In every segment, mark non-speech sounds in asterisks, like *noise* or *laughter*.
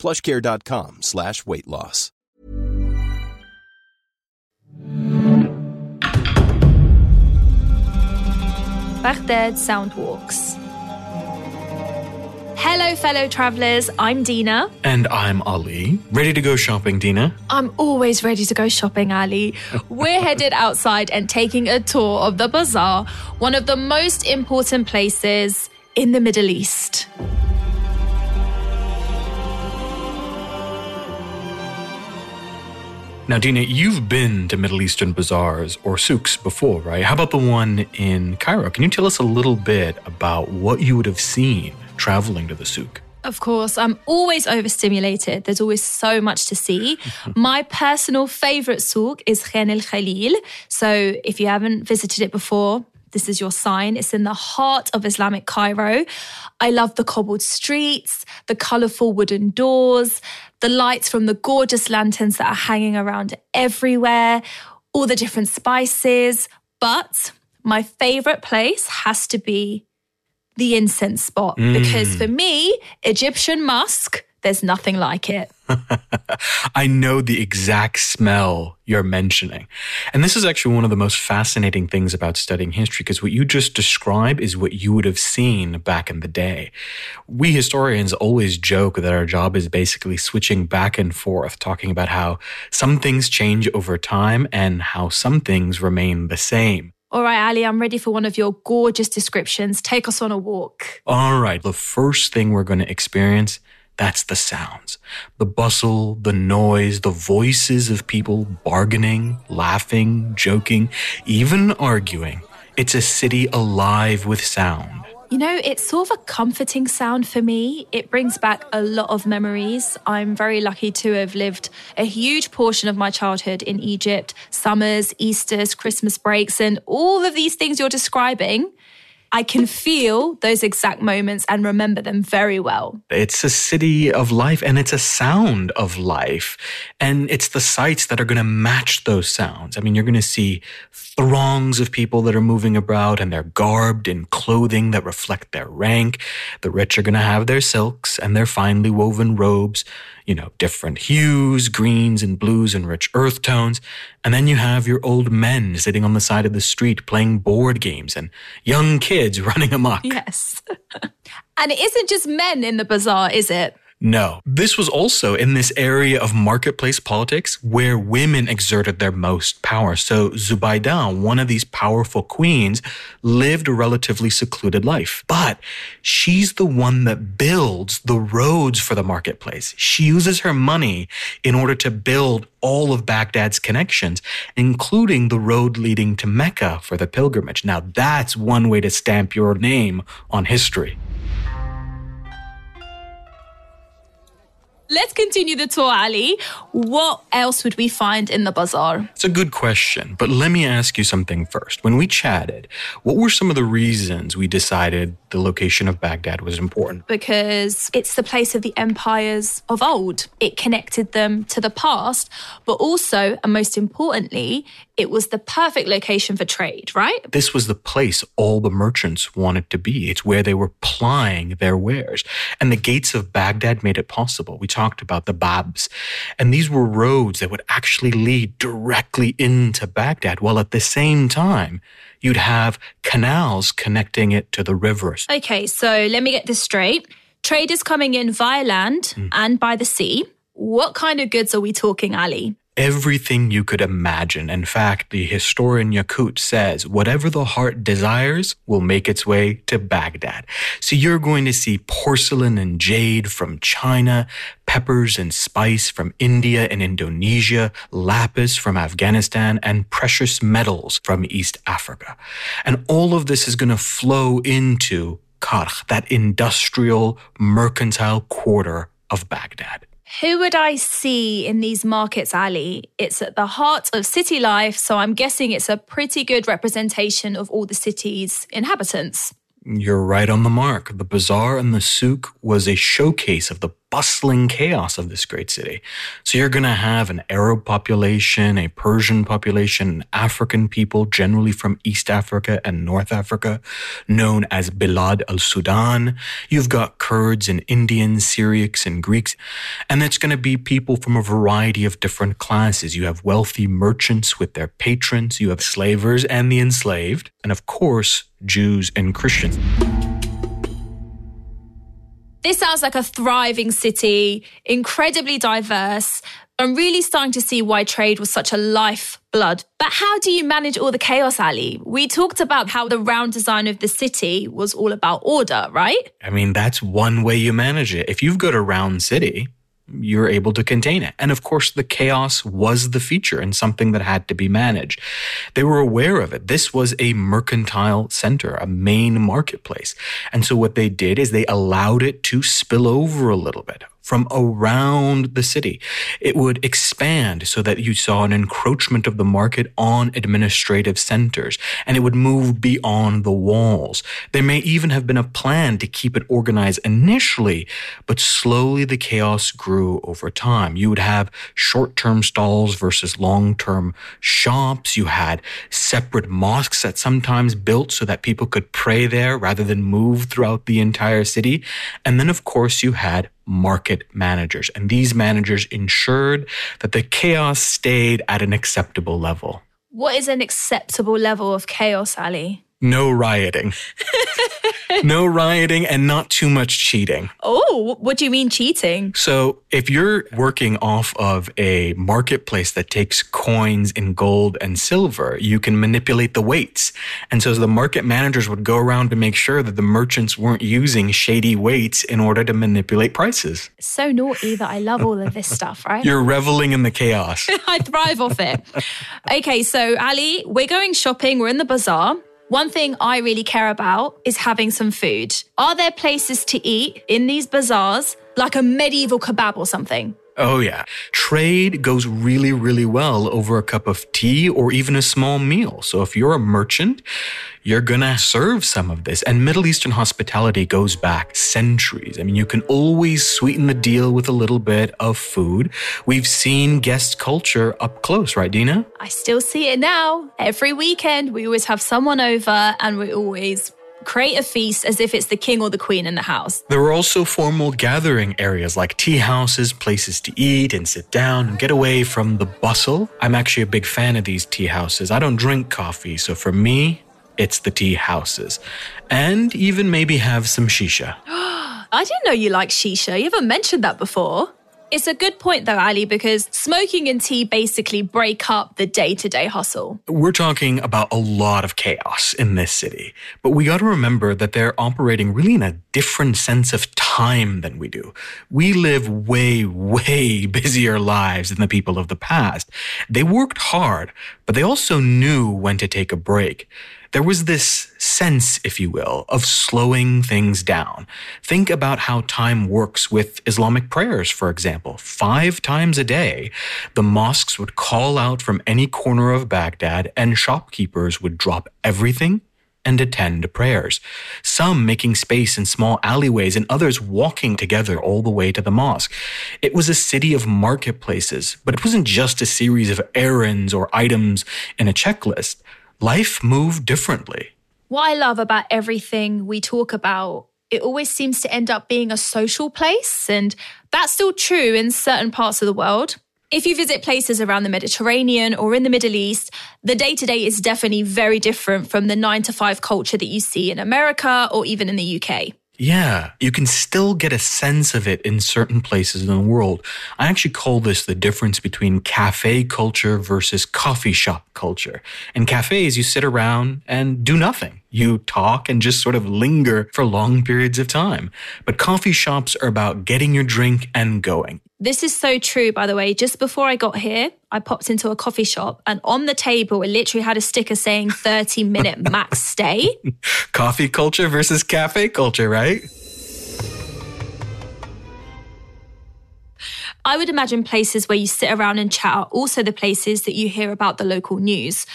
plushcare.com slash weight loss. Baghdad Soundwalks. Hello, fellow travelers. I'm Deana. And I'm Ali. Ready to go shopping, Deana? I'm always ready to go shopping, Ali. We're *laughs* headed outside and taking a tour of the bazaar, one of the most important places in the Middle East. Now, Deana, you've been to Middle Eastern bazaars or souks before, right? How about the one in Cairo? Can you tell us a little bit about what you would have seen traveling to the souk? Of course, I'm always overstimulated. There's always so much to see. *laughs* My personal favorite souk is Khan el Khalil. So if you haven't visited it before, this is your sign. It's in the heart of Islamic Cairo. I love the cobbled streets, the colorful wooden doors, the lights from the gorgeous lanterns that are hanging around everywhere, all the different spices. But my favorite place has to be the incense spot mm. because for me, Egyptian musk, there's nothing like it. *laughs* I know the exact smell you're mentioning. And this is actually one of the most fascinating things about studying history because what you just described is what you would have seen back in the day. We historians always joke that our job is basically switching back and forth, talking about how some things change over time and how some things remain the same. All right, Ali, I'm ready for one of your gorgeous descriptions. Take us on a walk. All right, the first thing we're going to experience that's the sounds. The bustle, the noise, the voices of people bargaining, laughing, joking, even arguing. It's a city alive with sound. You know, it's sort of a comforting sound for me. It brings back a lot of memories. I'm very lucky to have lived a huge portion of my childhood in Egypt summers, Easters, Christmas breaks, and all of these things you're describing. I can feel those exact moments and remember them very well. It's a city of life and it's a sound of life. And it's the sights that are going to match those sounds. I mean, you're going to see throngs of people that are moving about and they're garbed in clothing that reflect their rank. The rich are going to have their silks and their finely woven robes, you know, different hues, greens and blues and rich earth tones. And then you have your old men sitting on the side of the street playing board games and young kids *laughs* running amok. Yes. *laughs* and it isn't just men in the bazaar, is it? No. This was also in this area of marketplace politics where women exerted their most power. So Zubaydah, one of these powerful queens, lived a relatively secluded life. But she's the one that builds the roads for the marketplace. She uses her money in order to build all of Baghdad's connections, including the road leading to Mecca for the pilgrimage. Now that's one way to stamp your name on history. Let's continue the tour, Ali. What else would we find in the bazaar? It's a good question, but let me ask you something first. When we chatted, what were some of the reasons we decided the location of Baghdad was important? Because it's the place of the empires of old. It connected them to the past, but also, and most importantly, it was the perfect location for trade, right? This was the place all the merchants wanted to be. It's where they were plying their wares. And the gates of Baghdad made it possible. We talked about the Babs. And these were roads that would actually lead directly into Baghdad, while at the same time, you'd have canals connecting it to the rivers. Okay, so let me get this straight. Traders coming in via land mm. and by the sea. What kind of goods are we talking, Ali? Everything you could imagine. In fact, the historian Yakut says, whatever the heart desires will make its way to Baghdad. So you're going to see porcelain and jade from China, peppers and spice from India and Indonesia, lapis from Afghanistan, and precious metals from East Africa. And all of this is going to flow into Karkh, that industrial mercantile quarter of Baghdad. Who would I see in these markets, Ali? It's at the heart of city life, so I'm guessing it's a pretty good representation of all the city's inhabitants. You're right on the mark. The bazaar and the souk was a showcase of the bustling chaos of this great city. So you're going to have an Arab population, a Persian population, African people, generally from East Africa and North Africa, known as Bilad al Sudan. You've got Kurds and Indians, Syriacs and Greeks. And it's going to be people from a variety of different classes. You have wealthy merchants with their patrons, you have slavers and the enslaved, and of course, Jews and Christians. This sounds like a thriving city, incredibly diverse. I'm really starting to see why trade was such a lifeblood. But how do you manage all the chaos, Ali? We talked about how the round design of the city was all about order, right? I mean, that's one way you manage it. If you've got a round city, you're able to contain it. And of course, the chaos was the feature and something that had to be managed. They were aware of it. This was a mercantile center, a main marketplace. And so what they did is they allowed it to spill over a little bit from around the city. It would expand so that you saw an encroachment of the market on administrative centers and it would move beyond the walls. There may even have been a plan to keep it organized initially, but slowly the chaos grew over time. You would have short term stalls versus long term shops. You had separate mosques that sometimes built so that people could pray there rather than move throughout the entire city. And then, of course, you had market managers. And these managers ensured that the chaos stayed at an acceptable level. What is an acceptable level of chaos, Ali? No rioting. *laughs* no rioting and not too much cheating. Oh, what do you mean cheating? So, if you're working off of a marketplace that takes coins in gold and silver, you can manipulate the weights. And so the market managers would go around to make sure that the merchants weren't using shady weights in order to manipulate prices. So naughty that I love all of this *laughs* stuff, right? You're reveling in the chaos. *laughs* I thrive off it. Okay, so Ali, we're going shopping, we're in the bazaar. One thing I really care about is having some food. Are there places to eat in these bazaars, like a medieval kebab or something? Oh, yeah. Trade goes really, really well over a cup of tea or even a small meal. So if you're a merchant, you're going to serve some of this. And Middle Eastern hospitality goes back centuries. I mean, you can always sweeten the deal with a little bit of food. We've seen guest culture up close, right, Deana? I still see it now. Every weekend, we always have someone over and we always create a feast as if it's the king or the queen in the house. There were also formal gathering areas like tea houses, places to eat and sit down and get away from the bustle. I'm actually a big fan of these tea houses. I don't drink coffee, so for me, it's the tea houses. And even maybe have some shisha. *gasps* I didn't know you like shisha. You haven't mentioned that before. It's a good point though, Ali, because smoking and tea basically break up the day to day hustle. We're talking about a lot of chaos in this city, but we got to remember that they're operating really in a different sense of time than we do. We live way, way *laughs* busier lives than the people of the past. They worked hard, but they also knew when to take a break there was this sense, if you will, of slowing things down. Think about how time works with Islamic prayers, for example. Five times a day, the mosques would call out from any corner of Baghdad, and shopkeepers would drop everything and attend prayers. Some making space in small alleyways and others walking together all the way to the mosque. It was a city of marketplaces, but it wasn't just a series of errands or items in a checklist life moved differently. What I love about everything we talk about, it always seems to end up being a social place. And that's still true in certain parts of the world. If you visit places around the Mediterranean or in the Middle East, the day to day is definitely very different from the nine to five culture that you see in America or even in the UK. Yeah, you can still get a sense of it in certain places in the world. I actually call this the difference between cafe culture versus coffee shop culture. In cafes, you sit around and do nothing. You talk and just sort of linger for long periods of time. But coffee shops are about getting your drink and going. This is so true, by the way. Just before I got here, I popped into a coffee shop and on the table, it literally had a sticker saying *laughs* 30 minute max stay. *laughs* Coffee culture versus cafe culture, right? I would imagine places where you sit around and chat are also the places that you hear about the local news.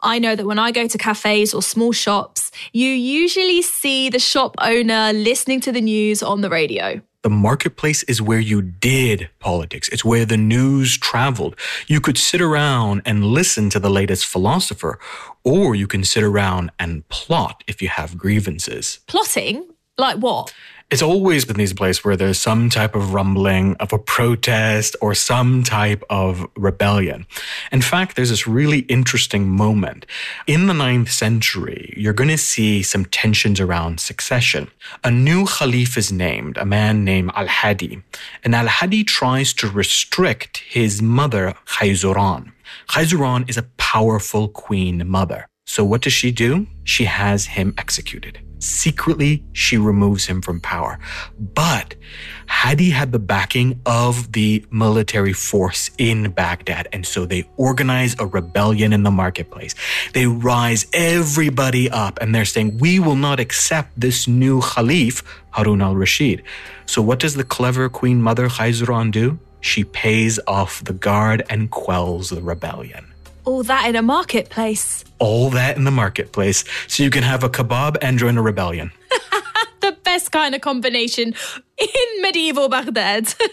I know that when I go to cafes or small shops, you usually see the shop owner listening to the news on the radio. The marketplace is where you did politics. It's where the news traveled. You could sit around and listen to the latest philosopher, or you can sit around and plot if you have grievances. Plotting? Like what? It's always been these places where there's some type of rumbling of a protest or some type of rebellion. In fact, there's this really interesting moment. In the ninth century, you're going to see some tensions around succession. A new caliph is named, a man named Al Hadi. And Al Hadi tries to restrict his mother, Khayzuran. Khayzuran is a powerful queen mother. So what does she do? She has him executed. Secretly, she removes him from power. But Hadi had the backing of the military force in Baghdad. And so they organize a rebellion in the marketplace. They rise everybody up and they're saying, we will not accept this new Khalif, Harun al-Rashid. So what does the clever Queen Mother Khayzuran do? She pays off the guard and quells the rebellion. All that in a marketplace. All that in the marketplace. So you can have a kebab and join a rebellion. *laughs* the best kind of combination in medieval Baghdad. *laughs*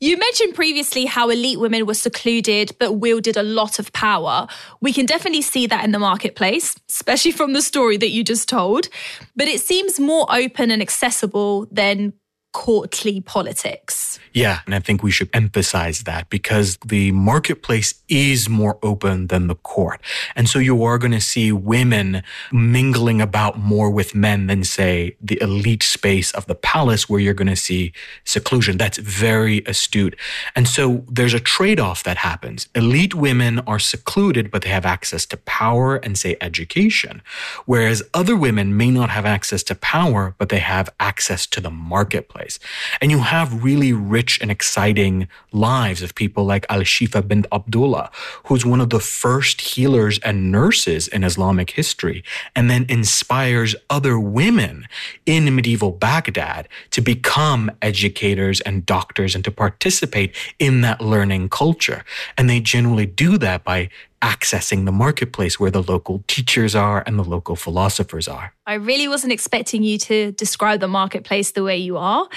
You mentioned previously how elite women were secluded but wielded a lot of power. We can definitely see that in the marketplace, especially from the story that you just told. But it seems more open and accessible than courtly politics. Yeah, and I think we should emphasize that because the marketplace is more open than the court. And so you are going to see women mingling about more with men than, say, the elite space of the palace where you're going to see seclusion. That's very astute. And so there's a trade off that happens. Elite women are secluded, but they have access to power and, say, education, whereas other women may not have access to power, but they have access to the marketplace. And you have really rich and exciting lives of people like Al Shifa bint Abdullah, who's one of the first healers and nurses in Islamic history, and then inspires other women in medieval Baghdad to become educators and doctors and to participate in that learning culture. And they generally do that by accessing the marketplace where the local teachers are and the local philosophers are. I really wasn't expecting you to describe the marketplace the way you are.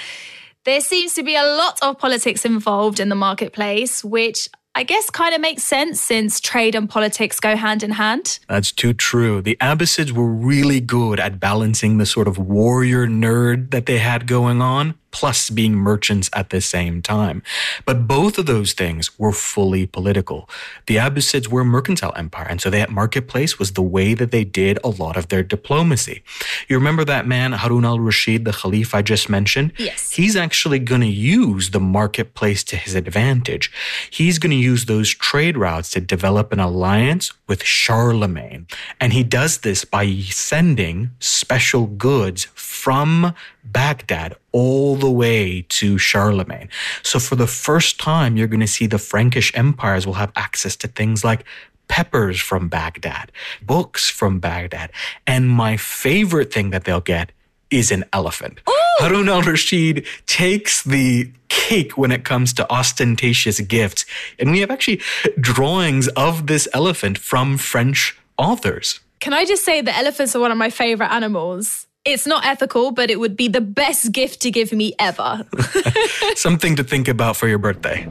There seems to be a lot of politics involved in the marketplace, which I guess kind of makes sense since trade and politics go hand in hand. That's too true. The Abbasids were really good at balancing the sort of warrior nerd that they had going on plus being merchants at the same time. But both of those things were fully political. The Abbasids were a mercantile empire, and so that marketplace was the way that they did a lot of their diplomacy. You remember that man, Harun al Rashid, the Khalif I just mentioned? Yes. He's actually going to use the marketplace to his advantage. He's going to use those trade routes to develop an alliance with Charlemagne. And he does this by sending special goods from Baghdad all the way to Charlemagne. So for the first time, you're going to see the Frankish empires will have access to things like peppers from Baghdad, books from Baghdad. And my favorite thing that they'll get is an elephant. Ooh. Harun al Rashid takes the cake when it comes to ostentatious gifts. And we have actually drawings of this elephant from French authors. Can I just say the elephants are one of my favorite animals? It's not ethical, but it would be the best gift to give me ever. *laughs* Something to think about for your birthday.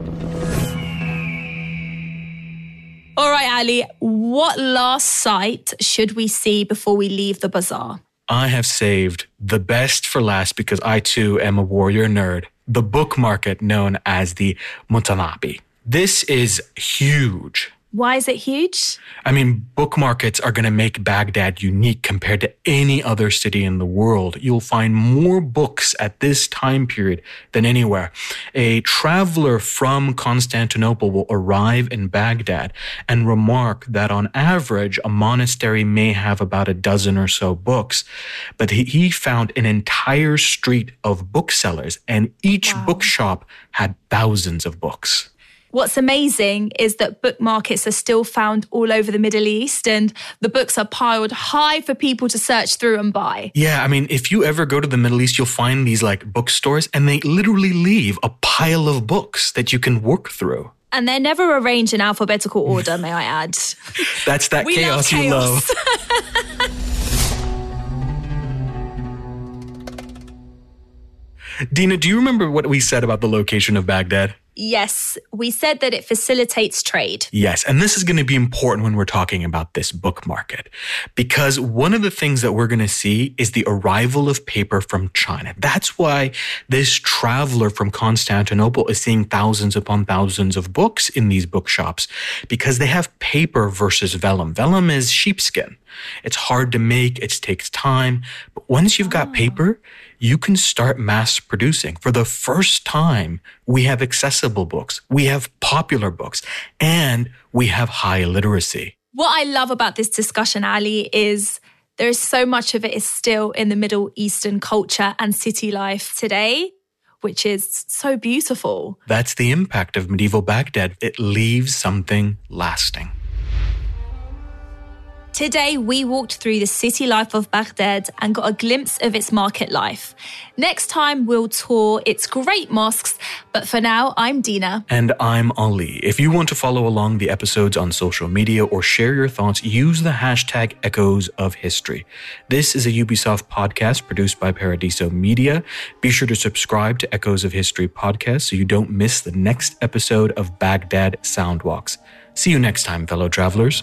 All right, Ali, what last sight should we see before we leave the bazaar? I have saved the best for last because I too am a warrior nerd. The book market known as the Mutanabi. This is huge. Why is it huge? I mean, book markets are going to make Baghdad unique compared to any other city in the world. You'll find more books at this time period than anywhere. A traveler from Constantinople will arrive in Baghdad and remark that on average, a monastery may have about a dozen or so books, but he found an entire street of booksellers and each Wow. bookshop had thousands of books. What's amazing is that book markets are still found all over the Middle East and the books are piled high for people to search through and buy. Yeah, I mean, if you ever go to the Middle East, you'll find these like bookstores and they literally leave a pile of books that you can work through. And they're never arranged in alphabetical order, may I add. *laughs* That's that *laughs* We love chaos, you chaos. love. *laughs* Deana, do you remember what we said about the location of Baghdad? Yes, we said that it facilitates trade. Yes, and this is going to be important when we're talking about this book market because one of the things that we're going to see is the arrival of paper from China. That's why this traveler from Constantinople is seeing thousands upon thousands of books in these bookshops because they have paper versus vellum. Vellum is sheepskin. It's hard to make, it takes time, but once you've got ah. paper, you can start mass producing. For the first time, we have accessible books, we have popular books, and we have high literacy. What I love about this discussion, Ali, is there is so much of it is still in the Middle Eastern culture and city life today, which is so beautiful. That's the impact of medieval Baghdad. It leaves something lasting. Today, we walked through the city life of Baghdad and got a glimpse of its market life. Next time, we'll tour its great mosques. But for now, I'm Deana. And I'm Ali. If you want to follow along the episodes on social media or share your thoughts, use the hashtag Echoes of History. This is a Ubisoft podcast produced by Paradiso Media. Be sure to subscribe to Echoes of History podcast so you don't miss the next episode of Baghdad Soundwalks. See you next time, fellow travelers.